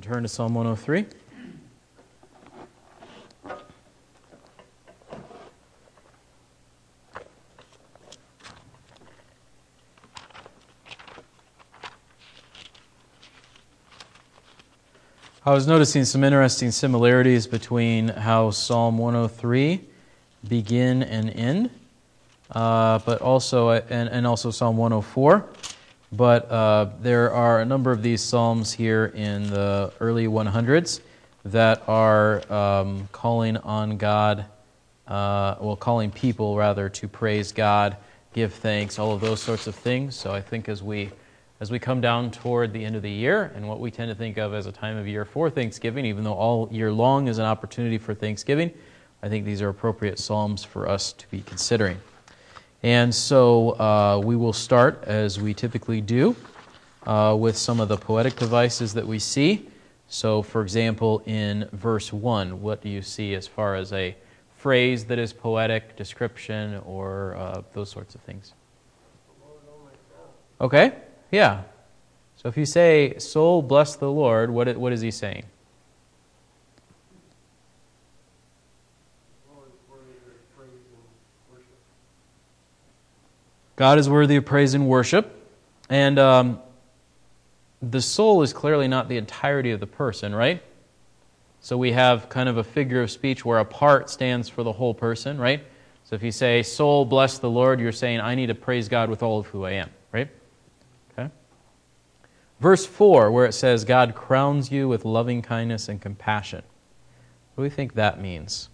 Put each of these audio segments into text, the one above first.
and turn to Psalm 103. I was noticing some interesting similarities between how Psalm 103 begin and end, uh, but also and, and also Psalm 104. But uh, there are a number of these psalms here in the early 100s that are um, calling on God, uh, well, calling people rather to praise God, give thanks, all of those sorts of things. So I think as we as we come down toward the end of the year and what we tend to think of as a time of year for Thanksgiving, even though all year long is an opportunity for Thanksgiving, I think these are appropriate Psalms for us to be considering. And so uh, we will start, as we typically do, uh, with some of the poetic devices that we see. So, for example, in verse 1, what do you see as far as a phrase that is poetic, description, or uh, those sorts of things? Okay, yeah. So if you say, Soul, bless the Lord, what, what is he saying? God is worthy of praise and worship. And um, the soul is clearly not the entirety of the person, right? So we have kind of a figure of speech where a part stands for the whole person, right? So if you say, Soul, bless the Lord, you're saying, I need to praise God with all of who I am, right? Okay. Verse 4, where it says, God crowns you with loving kindness and compassion. What do we think that means?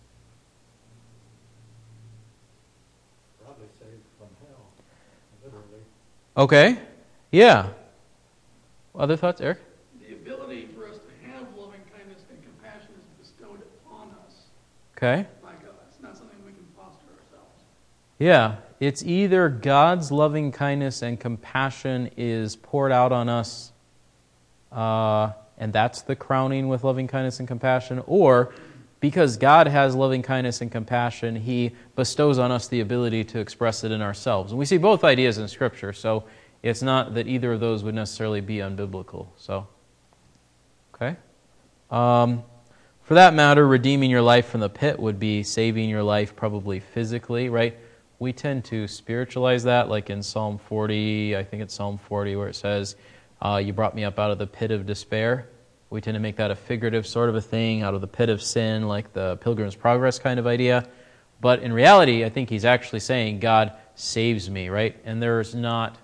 Okay. Yeah. Other thoughts, Eric? The ability for us to have loving kindness and compassion is bestowed upon us. Okay. By God. It's not something we can foster ourselves. Yeah. It's either God's loving kindness and compassion is poured out on us, uh, and that's the crowning with loving kindness and compassion, or because God has loving kindness and compassion, He bestows on us the ability to express it in ourselves. And we see both ideas in Scripture, so it's not that either of those would necessarily be unbiblical. So, okay. Um, for that matter, redeeming your life from the pit would be saving your life probably physically, right? We tend to spiritualize that, like in Psalm 40, I think it's Psalm 40, where it says, uh, You brought me up out of the pit of despair. We tend to make that a figurative sort of a thing, out of the pit of sin, like the Pilgrim's Progress kind of idea. But in reality, I think he's actually saying God saves me, right? And there's not,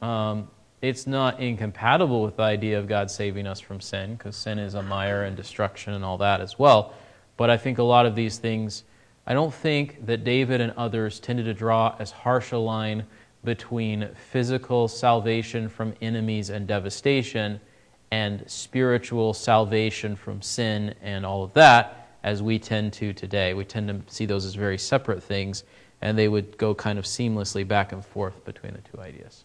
um, it's not incompatible with the idea of God saving us from sin, because sin is a mire and destruction and all that as well. But I think a lot of these things, I don't think that David and others tended to draw as harsh a line between physical salvation from enemies and devastation and spiritual salvation from sin and all of that as we tend to today. We tend to see those as very separate things, and they would go kind of seamlessly back and forth between the two ideas.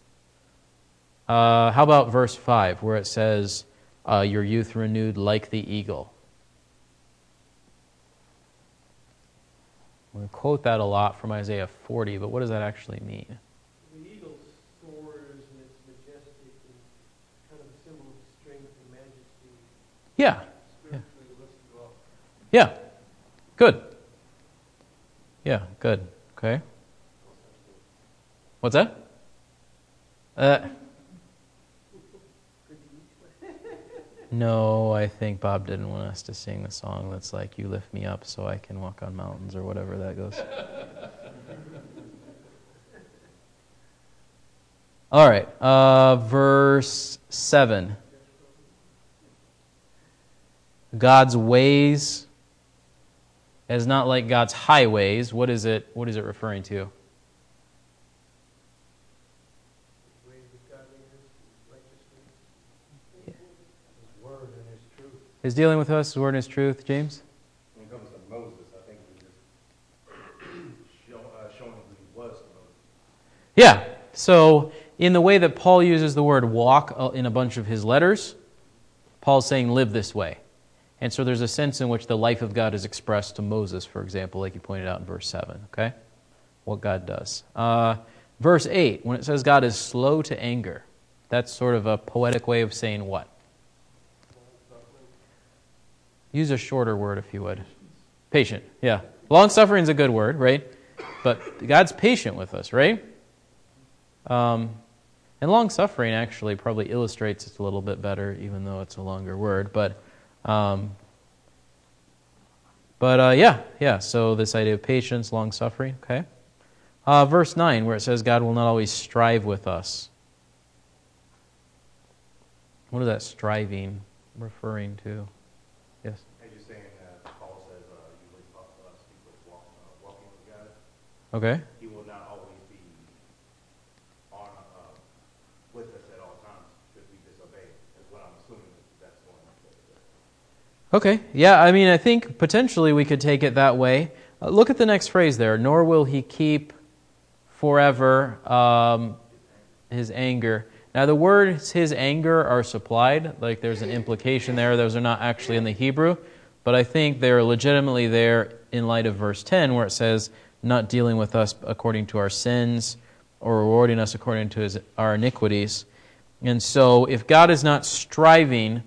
Uh, how about verse 5, where it says, uh, Your youth renewed like the eagle? We quote that a lot from Isaiah 40, but what does that actually mean? The eagle soars and it's majestic and kind of a symbol of strength and majesty. Yeah. Yeah. Yeah. Good. Yeah, good. Okay. What's that? Uh, no, I think Bob didn't want us to sing the song that's like, You lift me up so I can walk on mountains, or whatever that goes. All right, uh, verse 7. God's ways is not like God's highways. What is it? What is it referring to? The ways of godliness, righteousness. His word and his truth. Is dealing with us His word and His truth, James? When it comes to Moses, I think he just show, uh, showing who he was. Yeah. So, in the way that Paul uses the word walk uh, in a bunch of his letters, Paul's saying live this way. And so there's a sense in which the life of God is expressed to Moses, for example, like you pointed out in verse 7, okay? What God does. Uh, verse 8, when it says God is slow to anger, that's sort of a poetic way of saying what? Use a shorter word if you would. Patient, yeah. Long suffering is a good word, right? But God's patient with us, right? Um, and long suffering actually probably illustrates it a little bit better, even though it's a longer word. But, um, but uh, yeah, yeah. So this idea of patience, long suffering, okay. Uh, verse nine, where it says God will not always strive with us. What is that striving referring to? Yes. As you're saying, uh, Paul says, uh, usually talk to us people walk, uh, walking with God. Okay. He will not always be on, uh, with us at all times if we disobey, is what I'm assuming that's going on. Okay. Yeah, I mean, I think potentially we could take it that way. Uh, look at the next phrase there. Nor will he keep forever um, his anger. Now, the words his anger are supplied, like there's an implication there. Those are not actually in the Hebrew, but I think they're legitimately there in light of verse 10, where it says, not dealing with us according to our sins or rewarding us according to his, our iniquities. And so, if God is not striving,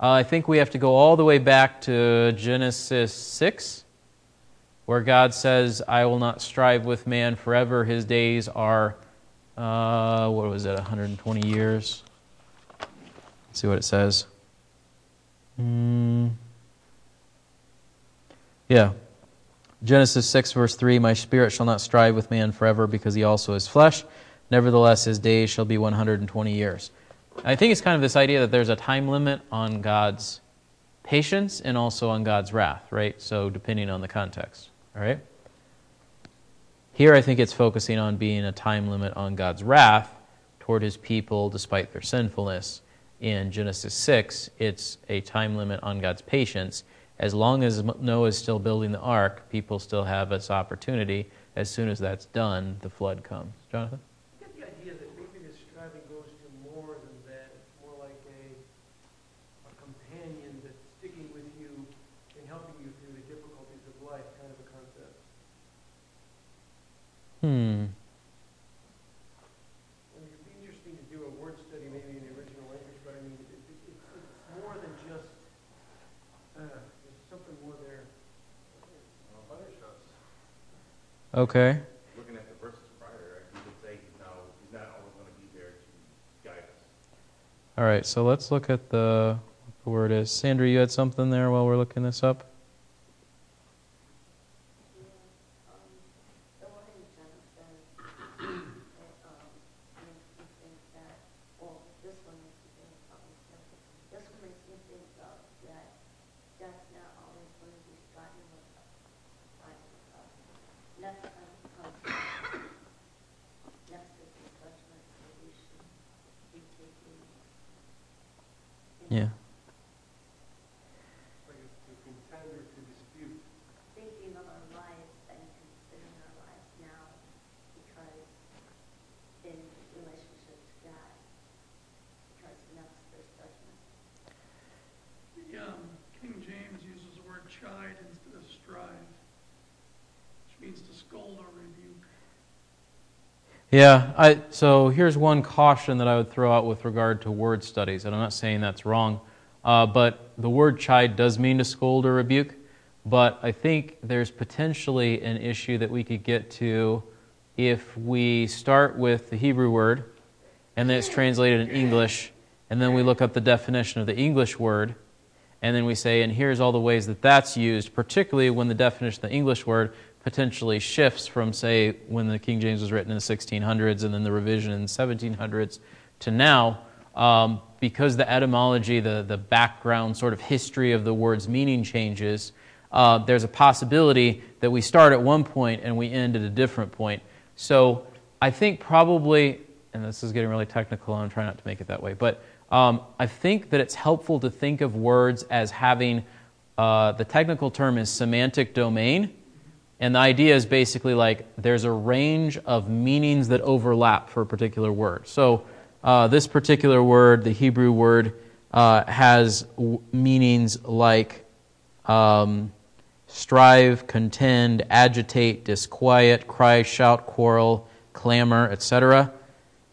uh, I think we have to go all the way back to Genesis 6, where God says, I will not strive with man forever. His days are uh, what was it, 120 years? Let's see what it says. Mm. Yeah. Genesis 6, verse 3 My spirit shall not strive with man forever because he also is flesh. Nevertheless, his days shall be 120 years. I think it's kind of this idea that there's a time limit on God's patience and also on God's wrath, right? So, depending on the context, all right? Here, I think it's focusing on being a time limit on God's wrath toward his people despite their sinfulness. In Genesis 6, it's a time limit on God's patience. As long as Noah is still building the ark, people still have this opportunity. As soon as that's done, the flood comes. Jonathan? I get the idea that maybe this striving goes to more than that. It's more like a, a companion that's sticking with you and helping you through the difficulties of life, kind of a concept. Hmm. I mean, it'd be interesting to do a word study maybe in the original language, but I mean, it, it, it's, it's more than just, uh, there's something more there. Uh, punish Hmm. us. Okay. Looking at the verses prior, you could say he's now, he's not always going to be there to guide us. All right, so let's look at the, the word is. Sandra, you had something there while we're looking this up? Um, the one in Genesis, it, um, makes me think that, well, this one makes me think of something simple. This one makes me think of that God's not always going to be striving with us, striving with us. Next time he comes, next is the judgment that we should be taking. into Yeah. It's like a, a contender to dispute. thinking of our lives and considering our lives now because in relationship to God, because next there's judgment. The um, King James uses the word chide instead of strive, which means to scold or rebuke. Yeah, I, so here's one caution that I would throw out with regard to word studies, and I'm not saying that's wrong, uh, but the word chide does mean to scold or rebuke, but I think there's potentially an issue that we could get to if we start with the Hebrew word, and then it's translated in English, and then we look up the definition of the English word, and then we say, and here's all the ways that that's used, particularly when the definition of the English word potentially shifts from, say, when the King James was written in the 1600s and then the revision in the 1700s to now, um, because the etymology, the, the background sort of history of the word's meaning changes, uh, there's a possibility that we start at one point and we end at a different point. So I think probably, and this is getting really technical, and I'm trying not to make it that way, but um, I think that it's helpful to think of words as having uh, the technical term is semantic domain. And the idea is basically like there's a range of meanings that overlap for a particular word. So uh, this particular word, the Hebrew word, uh, has w- meanings like um, strive, contend, agitate, disquiet, cry, shout, quarrel, clamor, etc.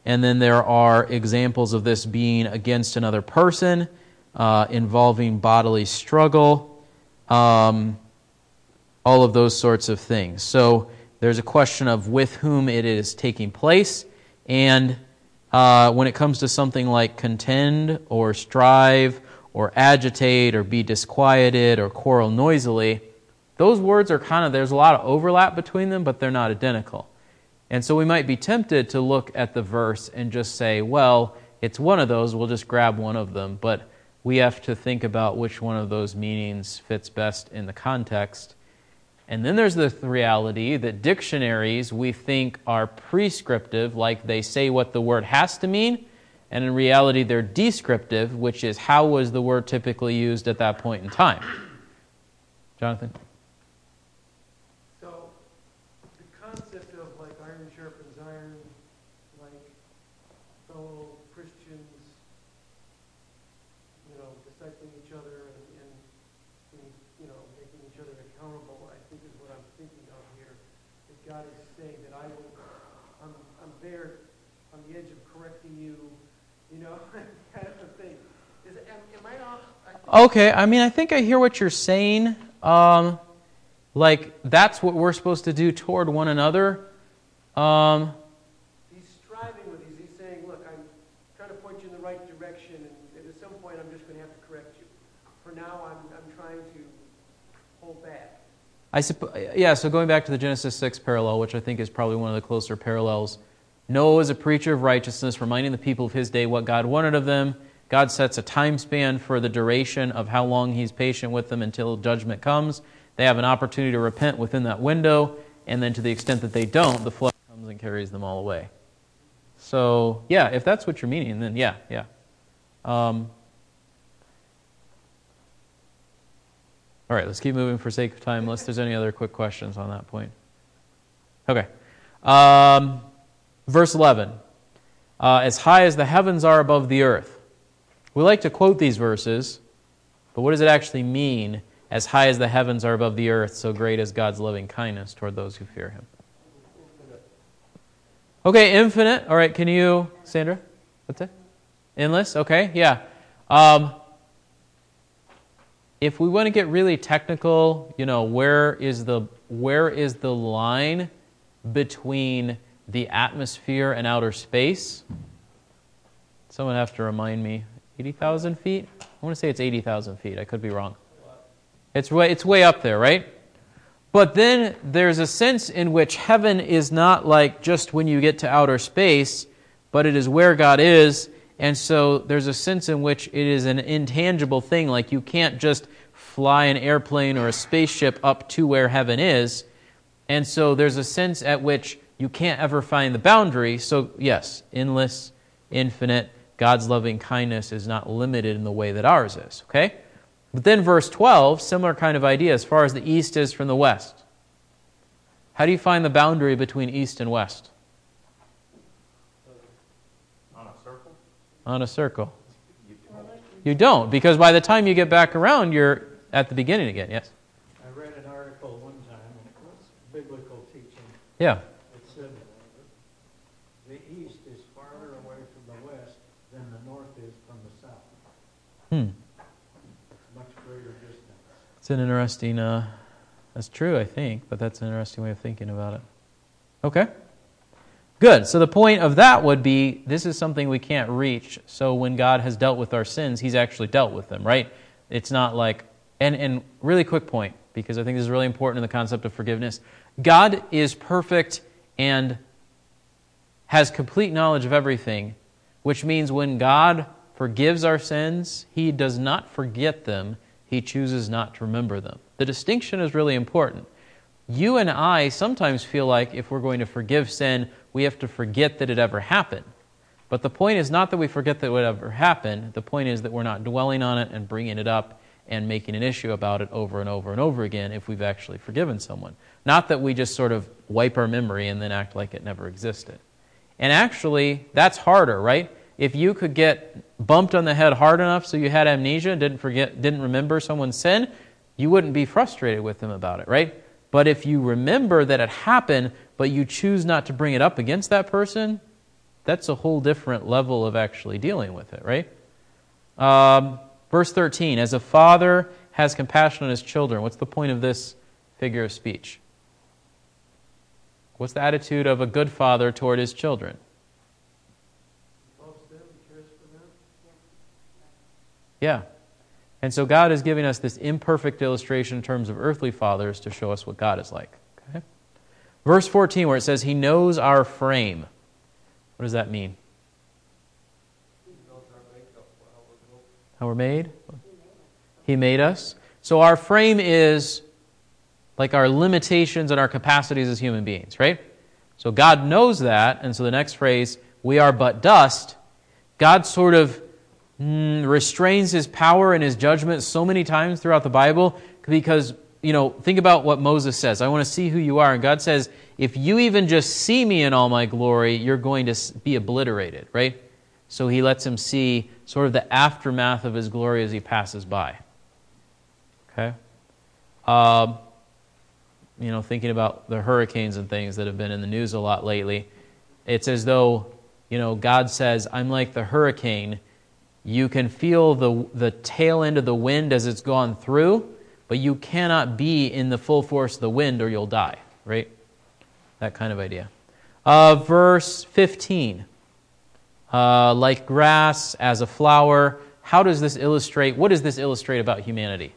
And then there are examples of this being against another person, uh, involving bodily struggle, um, all of those sorts of things. So there's a question of with whom it is taking place, and uh, when it comes to something like contend or strive or agitate or be disquieted or quarrel noisily, those words are kind of, there's a lot of overlap between them, but they're not identical. And so we might be tempted to look at the verse and just say, well, it's one of those, we'll just grab one of them. But we have to think about which one of those meanings fits best in the context. And then there's the reality that dictionaries we think are prescriptive, like they say what the word has to mean, and in reality they're descriptive, which is how was the word typically used at that point in time. Jonathan? So, the concept of like iron sharpens iron, like fellow Christians, you know, discipling each other and, and, being, you know, making each other accountable, I think is what I'm thinking of here. That God is saying that I will, I'm, I'm there on the edge of correcting you, you know, kind of a thing. Is, am, am I off? I think Okay, I mean, I think I hear what you're saying. Um, like, that's what we're supposed to do toward one another. Um, He's striving with these. He's saying, look, I'm trying to point you in the right direction, and at some point I'm just going to have to correct you. For now, I'm, I'm trying to hold back. I supp- yeah, so going back to the Genesis 6 parallel, which I think is probably one of the closer parallels, Noah was a preacher of righteousness, reminding the people of his day what God wanted of them. God sets a time span for the duration of how long he's patient with them until judgment comes. They have an opportunity to repent within that window, and then to the extent that they don't, the flood comes and carries them all away. So, yeah, if that's what you're meaning, then yeah, yeah. Um, all right, let's keep moving for sake of time, unless there's any other quick questions on that point. Okay. Um, verse 11. Uh, as high as the heavens are above the earth. We like to quote these verses, but what does it actually mean? As high as the heavens are above the earth, so great is God's loving kindness toward those who fear him. Okay, infinite. All right, can you, Sandra? What's it? Endless? Okay, yeah. Um, if we want to get really technical, you know, where is the where is the line between the atmosphere and outer space? Someone have to remind me. 80,000 feet? I want to say it's 80,000 feet. I could be wrong. It's way, it's way up there, right? But then there's a sense in which heaven is not like just when you get to outer space, but it is where God is. And so there's a sense in which it is an intangible thing. Like you can't just fly an airplane or a spaceship up to where heaven is. And so there's a sense at which you can't ever find the boundary. So, yes, endless, infinite. God's loving kindness is not limited in the way that ours is. Okay? But then, verse 12, similar kind of idea as far as the east is from the west. How do you find the boundary between east and west? On a circle? On a circle. You don't, because by the time you get back around, you're at the beginning again. Yes? I read an article one time, and it was biblical teaching. Yeah. It said the east is farther away from the west than the north is from the south. Hmm. It's an interesting, uh, that's true, I think, but that's an interesting way of thinking about it. Okay. Good. So the point of that would be this is something we can't reach. So when God has dealt with our sins, He's actually dealt with them, right? It's not like, and, and really quick point, because I think this is really important in the concept of forgiveness. God is perfect and has complete knowledge of everything, which means when God forgives our sins, He does not forget them, He chooses not to remember them. The distinction is really important. You and I sometimes feel like if we're going to forgive sin, we have to forget that it ever happened. But the point is not that we forget that it ever happened. The point is that we're not dwelling on it and bringing it up and making an issue about it over and over and over again if we've actually forgiven someone. Not that we just sort of wipe our memory and then act like it never existed. And actually, that's harder, right? If you could get bumped on the head hard enough so you had amnesia and didn't forget, didn't remember someone's sin, you wouldn't be frustrated with them about it, right? But if you remember that it happened, but you choose not to bring it up against that person, that's a whole different level of actually dealing with it, right? Um, verse 13 As a father has compassion on his children. What's the point of this figure of speech? What's the attitude of a good father toward his children? Loves them, cares for them. Yeah. And so God is giving us this imperfect illustration in terms of earthly fathers to show us what God is like. Okay? Verse 14, where it says, He knows our frame. What does that mean? How we're made? He made us. So our frame is like our limitations and our capacities as human beings, right? So God knows that, and so the next phrase, we are but dust, God sort of mm, restrains his power and his judgment so many times throughout the Bible because, you know, think about what Moses says. I want to see who you are. And God says, if you even just see me in all my glory, you're going to be obliterated, right? So he lets him see sort of the aftermath of his glory as he passes by. Okay? Um, you know, thinking about the hurricanes and things that have been in the news a lot lately, it's as though, you know, God says, I'm like the hurricane. You can feel the, the tail end of the wind as it's gone through, but you cannot be in the full force of the wind or you'll die, right? That kind of idea. Uh, verse 15. Uh, like grass as a flower. How does this illustrate? What does this illustrate about humanity?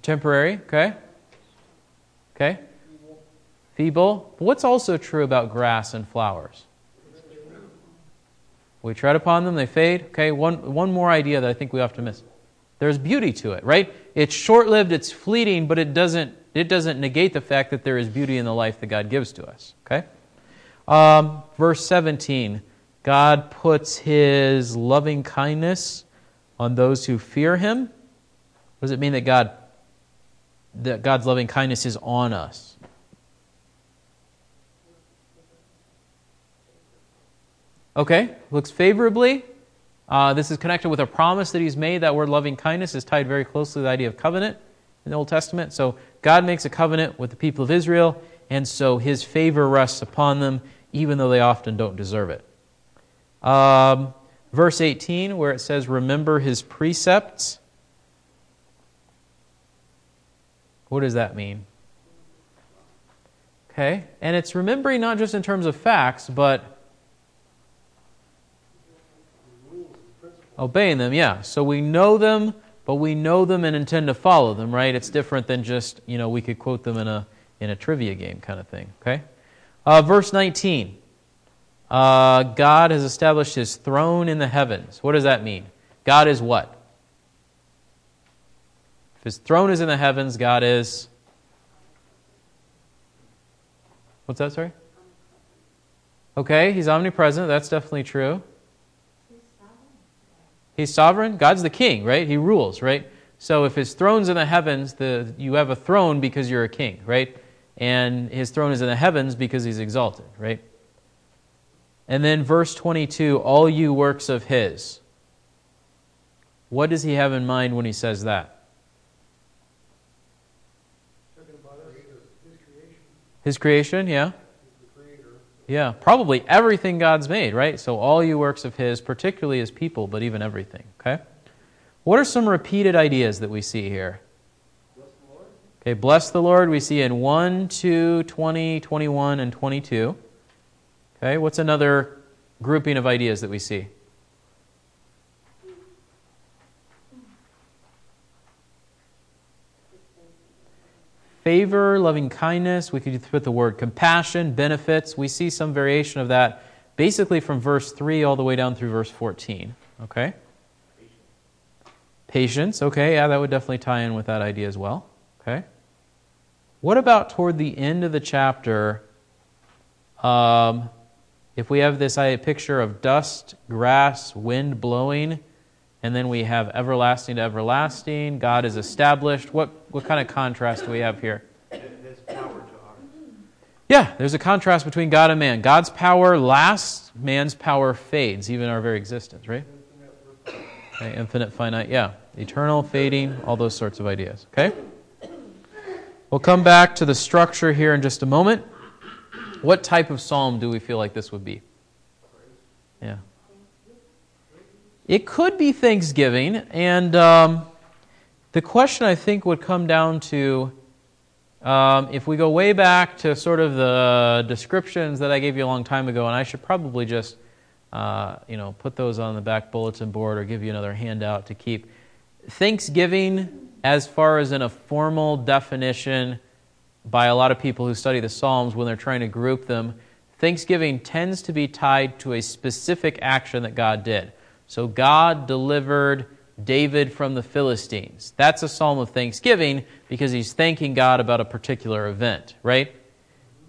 Temporary, okay? Okay? Feeble. What's also true about grass and flowers? We tread upon them, they fade. Okay, one, one more idea that I think we often miss. There's beauty to it, right? It's short lived, it's fleeting, but it doesn't, it doesn't negate the fact that there is beauty in the life that God gives to us. Okay? Um, verse 17 God puts his loving kindness on those who fear him. What does it mean that God that God's loving kindness is on us? Okay, looks favorably. Uh, this is connected with a promise that he's made. That word loving kindness is tied very closely to the idea of covenant in the Old Testament. So God makes a covenant with the people of Israel, and so his favor rests upon them, even though they often don't deserve it. Um, verse 18, where it says, Remember his precepts. What does that mean? Okay, and it's remembering not just in terms of facts, but obeying them, yeah. So we know them, but we know them and intend to follow them, right? It's different than just, you know, we could quote them in a, in a trivia game kind of thing, okay? Uh, verse 19. Uh, God has established his throne in the heavens. What does that mean? God is what? If his throne is in the heavens, God is. What's that, sorry? Okay, he's omnipresent. That's definitely true. He's sovereign. God's the king, right? He rules, right? So if his throne's in the heavens, the, you have a throne because you're a king, right? And his throne is in the heavens because he's exalted, right? And then verse 22 all you works of his. What does he have in mind when he says that? Talking about us, his creation, His creation, yeah? Yeah, probably everything God's made, right? So all you works of His, particularly His people, but even everything, okay? What are some repeated ideas that we see here? Okay, bless the Lord we see in 1, 2, 20, 21, and 22. Okay, what's another grouping of ideas that we see? Favor, loving kindness. We could put the word compassion, benefits. We see some variation of that basically from verse 3 all the way down through verse 14. Okay? Patience. Okay, yeah, that would definitely tie in with that idea as well. Okay? What about toward the end of the chapter? Um, if we have this uh, picture of dust, grass, wind blowing, and then we have everlasting to everlasting, God is established, what, what kind of contrast do we have here? There's power to ours. Yeah, there's a contrast between God and man. God's power lasts, man's power fades, even our very existence, right? Okay, infinite, finite, yeah. Eternal, fading, all those sorts of ideas, okay? We'll come back to the structure here in just a moment. What type of psalm do we feel like this would be? Yeah. It could be Thanksgiving, and um, The question I think would come down to um, if we go way back to sort of the descriptions that I gave you a long time ago, and I should probably just uh, you know put those on the back bulletin board or give you another handout to keep. Thanksgiving, as far as in a formal definition by a lot of people who study the Psalms when they're trying to group them, Thanksgiving tends to be tied to a specific action that God did. So God delivered David from the Philistines. That's a psalm of thanksgiving because he's thanking God about a particular event, right?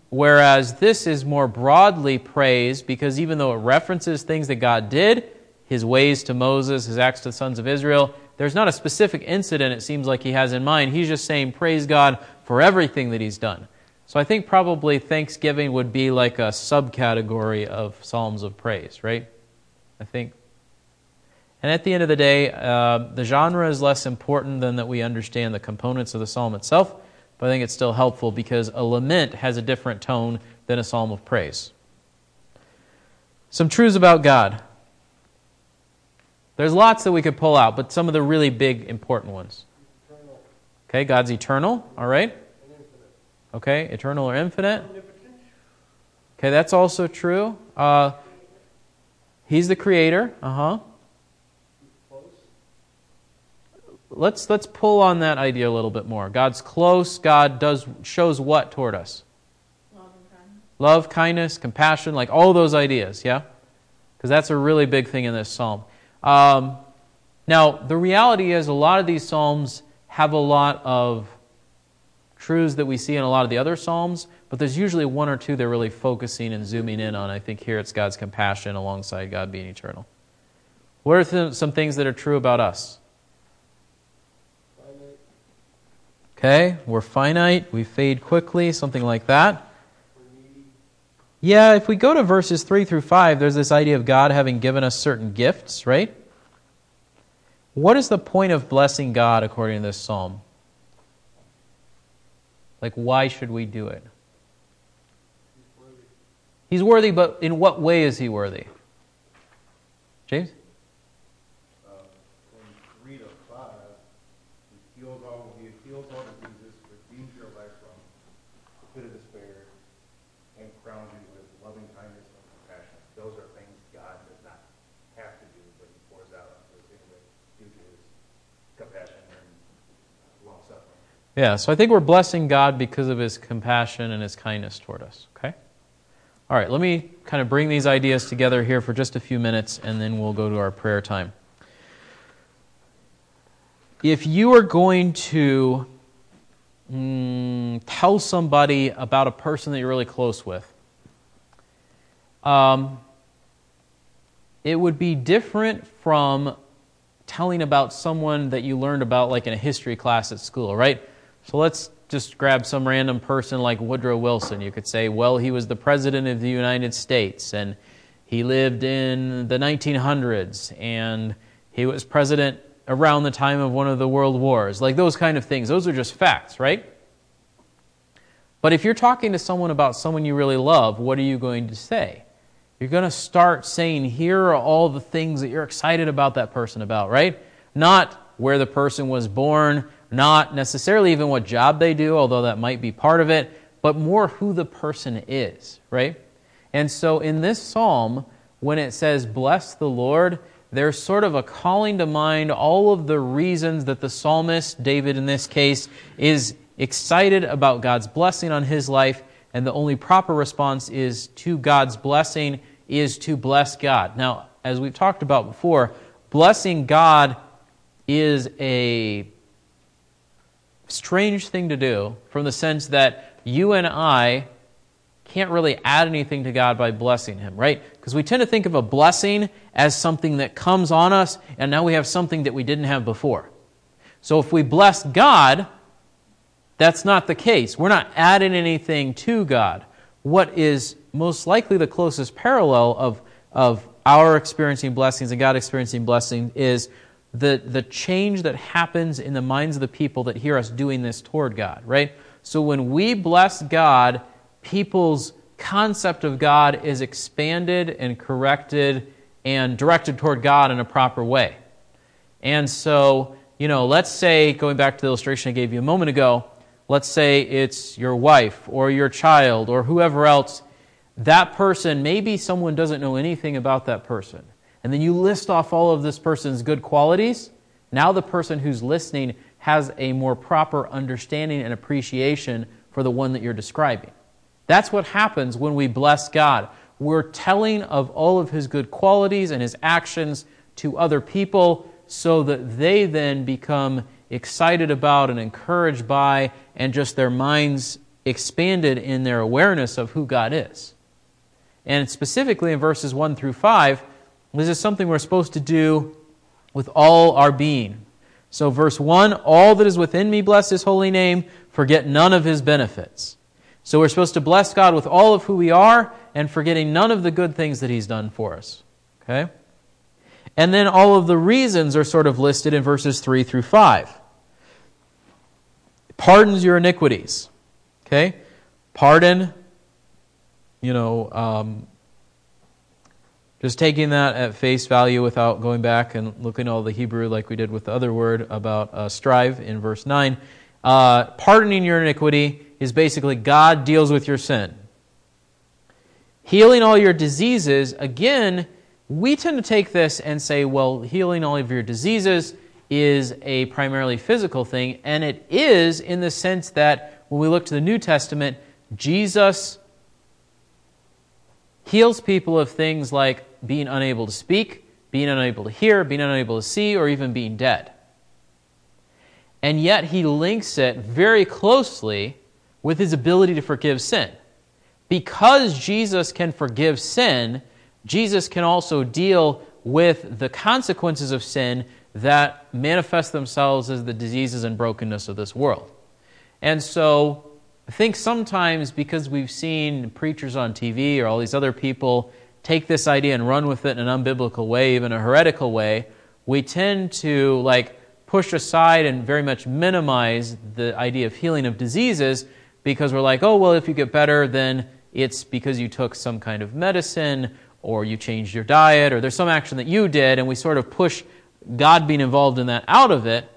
Whereas this is more broadly praise because even though it references things that God did, his ways to Moses, his acts to the sons of Israel, there's not a specific incident it seems like he has in mind. He's just saying praise God for everything that he's done. So I think probably thanksgiving would be like a subcategory of psalms of praise, right? I think and at the end of the day, uh, the genre is less important than that we understand the components of the psalm itself, but I think it's still helpful because a lament has a different tone than a psalm of praise. Some truths about God. There's lots that we could pull out, but some of the really big, important ones. Okay, God's eternal, all right? Okay, eternal or infinite. Okay, that's also true. Uh, he's the creator, uh huh. Let's let's pull on that idea a little bit more. God's close. God does shows what toward us? Love kindness. Compassion, like all those ideas, yeah? Because that's a really big thing in this psalm. Um, now, the reality is, a lot of these psalms have a lot of truths that we see in a lot of the other psalms, but there's usually one or two they're really focusing and zooming in on. I think here it's God's compassion alongside God being eternal. What are some things that are true about us? Okay, we're finite, we fade quickly, something like that. Yeah, if we go to verses 3 through 5, there's this idea of God having given us certain gifts, right? What is the point of blessing God according to this psalm? Like, why should we do it? He's worthy, but in what way is he worthy? James? Uh, from three to five, he heals all, heals all diseases, redeems your life from pit of despair, and crowns you with loving kindness and compassion. Those are things God does not have to do, but he pours out on us anyway due to his compassion and uh, long suffering. Yeah, so I think we're blessing God because of his compassion and his kindness toward us, okay? All right, let me kind of bring these ideas together here for just a few minutes and then we'll go to our prayer time. If you are going to mm, tell somebody about a person that you're really close with, um, it would be different from telling about someone that you learned about, like in a history class at school, right? So let's just grab some random person like Woodrow Wilson. You could say, well, he was the president of the United States and he lived in the 1900s and he was president around the time of one of the world wars. Like those kind of things. Those are just facts, right? But if you're talking to someone about someone you really love, what are you going to say? You're going to start saying, here are all the things that you're excited about that person about, right? Not where the person was born, not necessarily even what job they do, although that might be part of it, but more who the person is, right? And so in this psalm, when it says, Bless the Lord, there's sort of a calling to mind all of the reasons that the psalmist, David in this case, is excited about God's blessing on his life, and the only proper response is to God's blessing is to bless God. Now, as we've talked about before, blessing God is a strange thing to do from the sense that you and I can't really add anything to God by blessing Him, right? Because we tend to think of a blessing as something that comes on us, and now we have something that we didn't have before. So if we bless God, that's not the case. We're not adding anything to God. What is most likely the closest parallel of, of our experiencing blessings and God experiencing blessing is the, the change that happens in the minds of the people that hear us doing this toward God, right? So when we bless God, people's concept of God is expanded and corrected and directed toward God in a proper way. And so you know, let's say, going back to the illustration I gave you a moment ago, let's say it's your wife or your child or whoever else, that person, maybe someone doesn't know anything about that person. And then you list off all of this person's good qualities. Now the person who's listening has a more proper understanding and appreciation for the one that you're describing. That's what happens when we bless God. We're telling of all of his good qualities and his actions to other people so that they then become excited about and encouraged by and just their minds expanded in their awareness of who God is. And specifically in verses 1 through 5, this is something we're supposed to do with all our being. So, verse 1 All that is within me, bless his holy name, forget none of his benefits. So, we're supposed to bless God with all of who we are and forgetting none of the good things that he's done for us. Okay? And then all of the reasons are sort of listed in verses 3 through 5. Pardons your iniquities. Okay? Pardon, you know, um, just taking that at face value without going back and looking at all the Hebrew like we did with the other word about uh, strive in verse 9. Uh, pardoning your iniquity is basically God deals with your sin. Healing all your diseases, again, we tend to take this and say, well, healing all of your diseases is a primarily physical thing, and it is in the sense that when we look to the New Testament, Jesus heals people of things like being unable to speak, being unable to hear, being unable to see, or even being dead. And yet he links it very closely with his ability to forgive sin. Because Jesus can forgive sin, Jesus can also deal with the consequences of sin that manifest themselves as the diseases and brokenness of this world. And so I think sometimes because we've seen preachers on TV or all these other people take this idea and run with it in an unbiblical way, even a heretical way, we tend to like push aside and very much minimize the idea of healing of diseases because we're like, oh, well, if you get better, then it's because you took some kind of medicine or you changed your diet, or there's some action that you did, and we sort of push God being involved in that out of it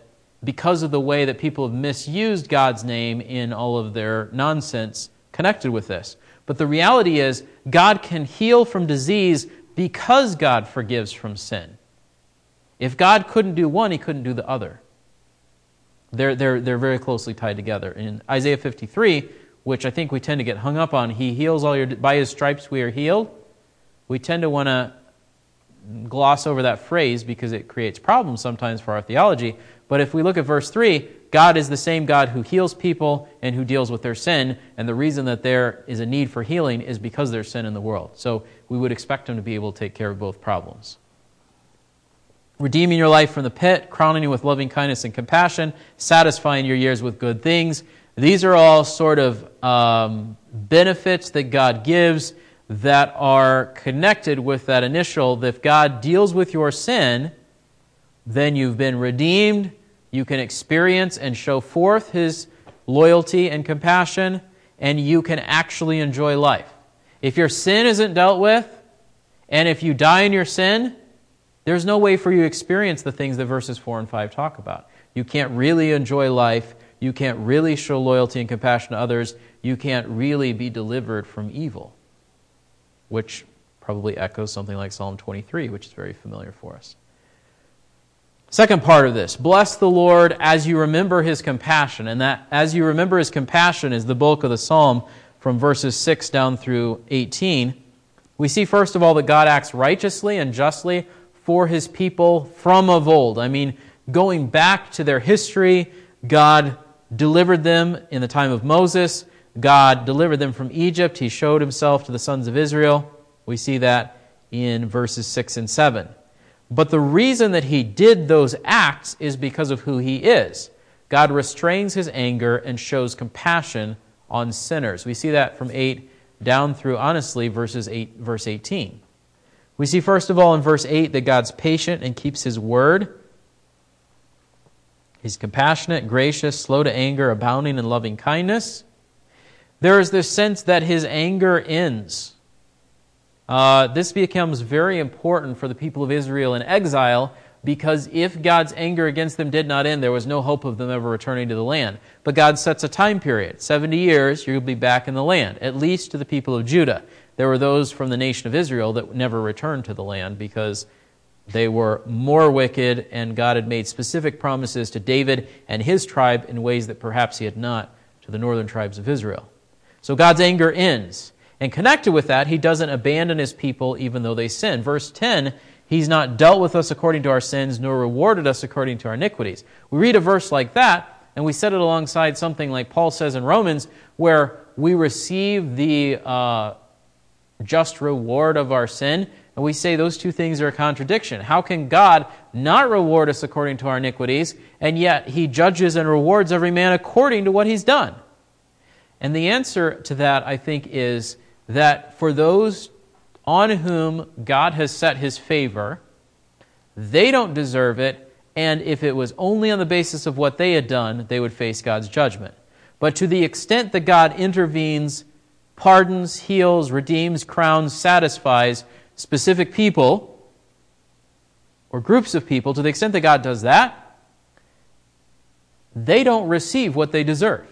because of the way that people have misused God's name in all of their nonsense connected with this. But the reality is, God can heal from disease because God forgives from sin. If God couldn't do one, he couldn't do the other. They're, they're, they're very closely tied together. In Isaiah 53, which I think we tend to get hung up on, he heals all your, by his stripes we are healed we tend to want to gloss over that phrase because it creates problems sometimes for our theology. But if we look at verse 3, God is the same God who heals people and who deals with their sin, and the reason that there is a need for healing is because there's sin in the world. So we would expect Him to be able to take care of both problems. Redeeming your life from the pit, crowning you with loving kindness and compassion, satisfying your years with good things. These are all sort of um, benefits that God gives that are connected with that initial if God deals with your sin, then you've been redeemed. You can experience and show forth His loyalty and compassion, and you can actually enjoy life. If your sin isn't dealt with, and if you die in your sin, there's no way for you to experience the things that verses 4 and 5 talk about. You can't really enjoy life. You can't really show loyalty and compassion to others. You can't really be delivered from evil which probably echoes something like Psalm 23, which is very familiar for us. Second part of this bless the Lord as you remember his compassion. And that as you remember his compassion is the bulk of the psalm from verses 6 down through 18. We see, first of all, that God acts righteously and justly for his people from of old. I mean, going back to their history, God delivered them in the time of Moses. God delivered them from Egypt. He showed himself to the sons of Israel. We see that in verses 6 and 7. But the reason that he did those acts is because of who he is. God restrains his anger and shows compassion on sinners. We see that from 8 down through, honestly, verses 8, verse 18. We see, first of all, in verse 8 that God's patient and keeps his word. He's compassionate, gracious, slow to anger, abounding in loving kindness. There is this sense that his anger ends. Uh, this becomes very important for the people of Israel in exile because if God's anger against them did not end, there was no hope of them ever returning to the land. But God sets a time period 70 years, you'll be back in the land, at least to the people of Judah. There were those from the nation of Israel that never returned to the land because they were more wicked, and God had made specific promises to David and his tribe in ways that perhaps he had not to the northern tribes of Israel. So God's anger ends. And connected with that, he doesn't abandon his people even though they sin. Verse 10 He's not dealt with us according to our sins, nor rewarded us according to our iniquities. We read a verse like that, and we set it alongside something like Paul says in Romans, where we receive the uh, just reward of our sin, and we say those two things are a contradiction. How can God not reward us according to our iniquities, and yet he judges and rewards every man according to what he's done? And the answer to that, I think, is that for those on whom God has set his favor. They don't deserve it, and if it was only on the basis of what they had done, they would face God's judgment. But to the extent that God intervenes, pardons, heals, redeems, crowns, satisfies specific people or groups of people, to the extent that God does that, they don't receive what they deserve.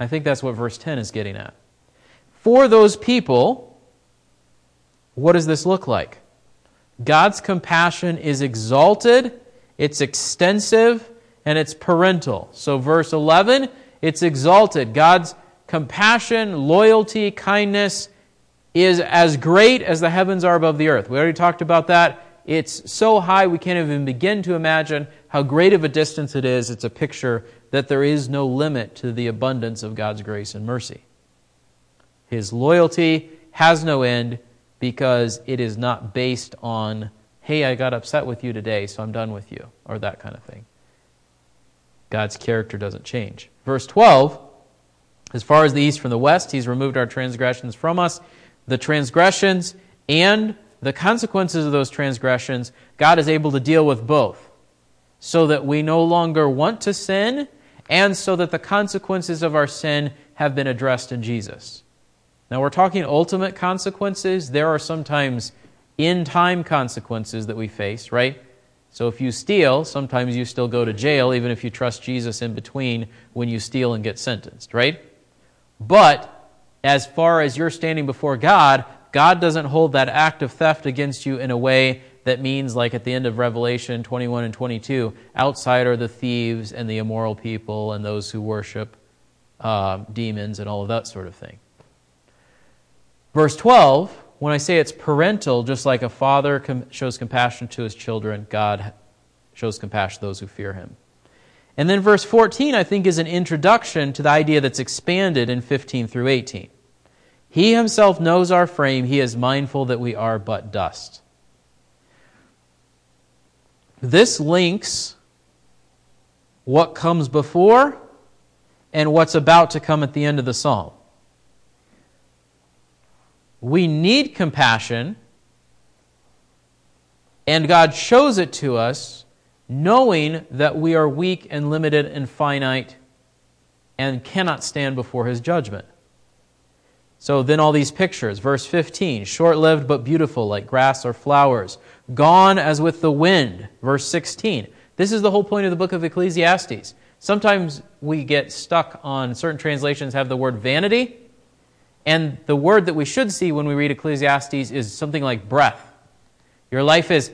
I think that's what verse 10 is getting at. For those people, what does this look like? God's compassion is exalted, it's extensive, and it's parental. So, verse 11, it's exalted. God's compassion, loyalty, kindness is as great as the heavens are above the earth. We already talked about that. It's so high we can't even begin to imagine how great of a distance it is. It's a picture that there is no limit to the abundance of God's grace and mercy. His loyalty has no end because it is not based on, hey, I got upset with you today, so I'm done with you, or that kind of thing. God's character doesn't change. Verse 12 As far as the east from the west, He's removed our transgressions from us. The transgressions and the consequences of those transgressions, God is able to deal with both, so that we no longer want to sin, and so that the consequences of our sin have been addressed in Jesus. Now, we're talking ultimate consequences. There are sometimes in time consequences that we face, right? So if you steal, sometimes you still go to jail, even if you trust Jesus in between when you steal and get sentenced, right? But as far as you're standing before God, God doesn't hold that act of theft against you in a way that means, like at the end of Revelation 21 and 22, outside are the thieves and the immoral people and those who worship uh, demons and all of that sort of thing. Verse 12, when I say it's parental, just like a father com- shows compassion to his children, God shows compassion to those who fear him. And then verse 14, I think, is an introduction to the idea that's expanded in 15 through 18. He himself knows our frame, he is mindful that we are but dust. This links what comes before and what's about to come at the end of the psalm. We need compassion, and God shows it to us knowing that we are weak and limited and finite and cannot stand before His judgment. So then, all these pictures. Verse 15 short lived but beautiful, like grass or flowers, gone as with the wind. Verse 16. This is the whole point of the book of Ecclesiastes. Sometimes we get stuck on certain translations have the word vanity and the word that we should see when we read Ecclesiastes is something like breath. Your life is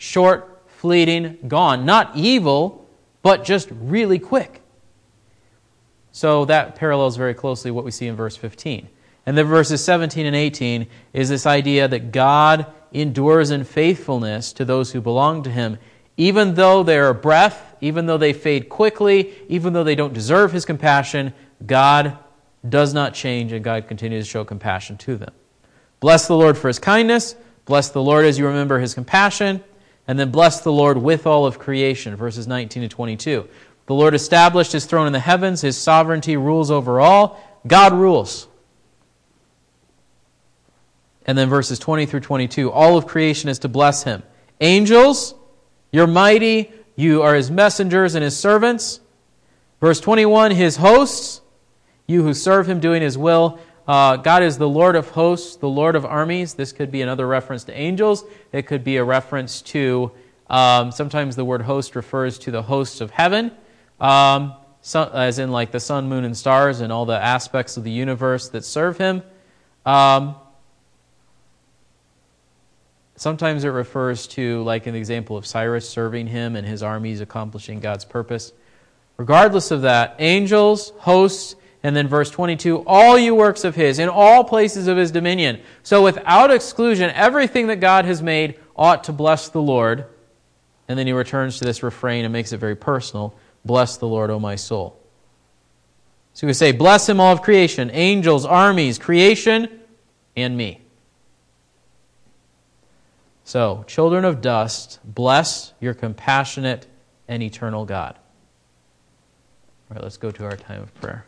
short, fleeting, gone. Not evil, but just really quick. So that parallels very closely what we see in verse 15. And then verses 17 and 18 is this idea that God endures in faithfulness to those who belong to him, even though they are breath, even though they fade quickly, even though they don't deserve his compassion, God does not change, and God continues to show compassion to them. Bless the Lord for his kindness. Bless the Lord as you remember his compassion. And then bless the Lord with all of creation, verses 19 to 22. The Lord established his throne in the heavens, his sovereignty rules over all. God rules. And then verses 20 through 22 all of creation is to bless him. Angels, you're mighty, you are his messengers and his servants. Verse 21 his hosts, you who serve him doing his will. Uh, God is the Lord of hosts, the Lord of armies. This could be another reference to angels. It could be a reference to, um, sometimes the word host refers to the hosts of heaven, um, so, as in like the sun, moon, and stars, and all the aspects of the universe that serve him. Um, sometimes it refers to, like the example of Cyrus serving him and his armies accomplishing God's purpose. Regardless of that, angels, hosts, and then verse 22 all you works of his in all places of his dominion. So without exclusion, everything that God has made ought to bless the Lord. And then he returns to this refrain and makes it very personal Bless the Lord, O my soul. So we say, Bless him, all of creation, angels, armies, creation, and me. So, children of dust, bless your compassionate and eternal God. All right, let's go to our time of prayer.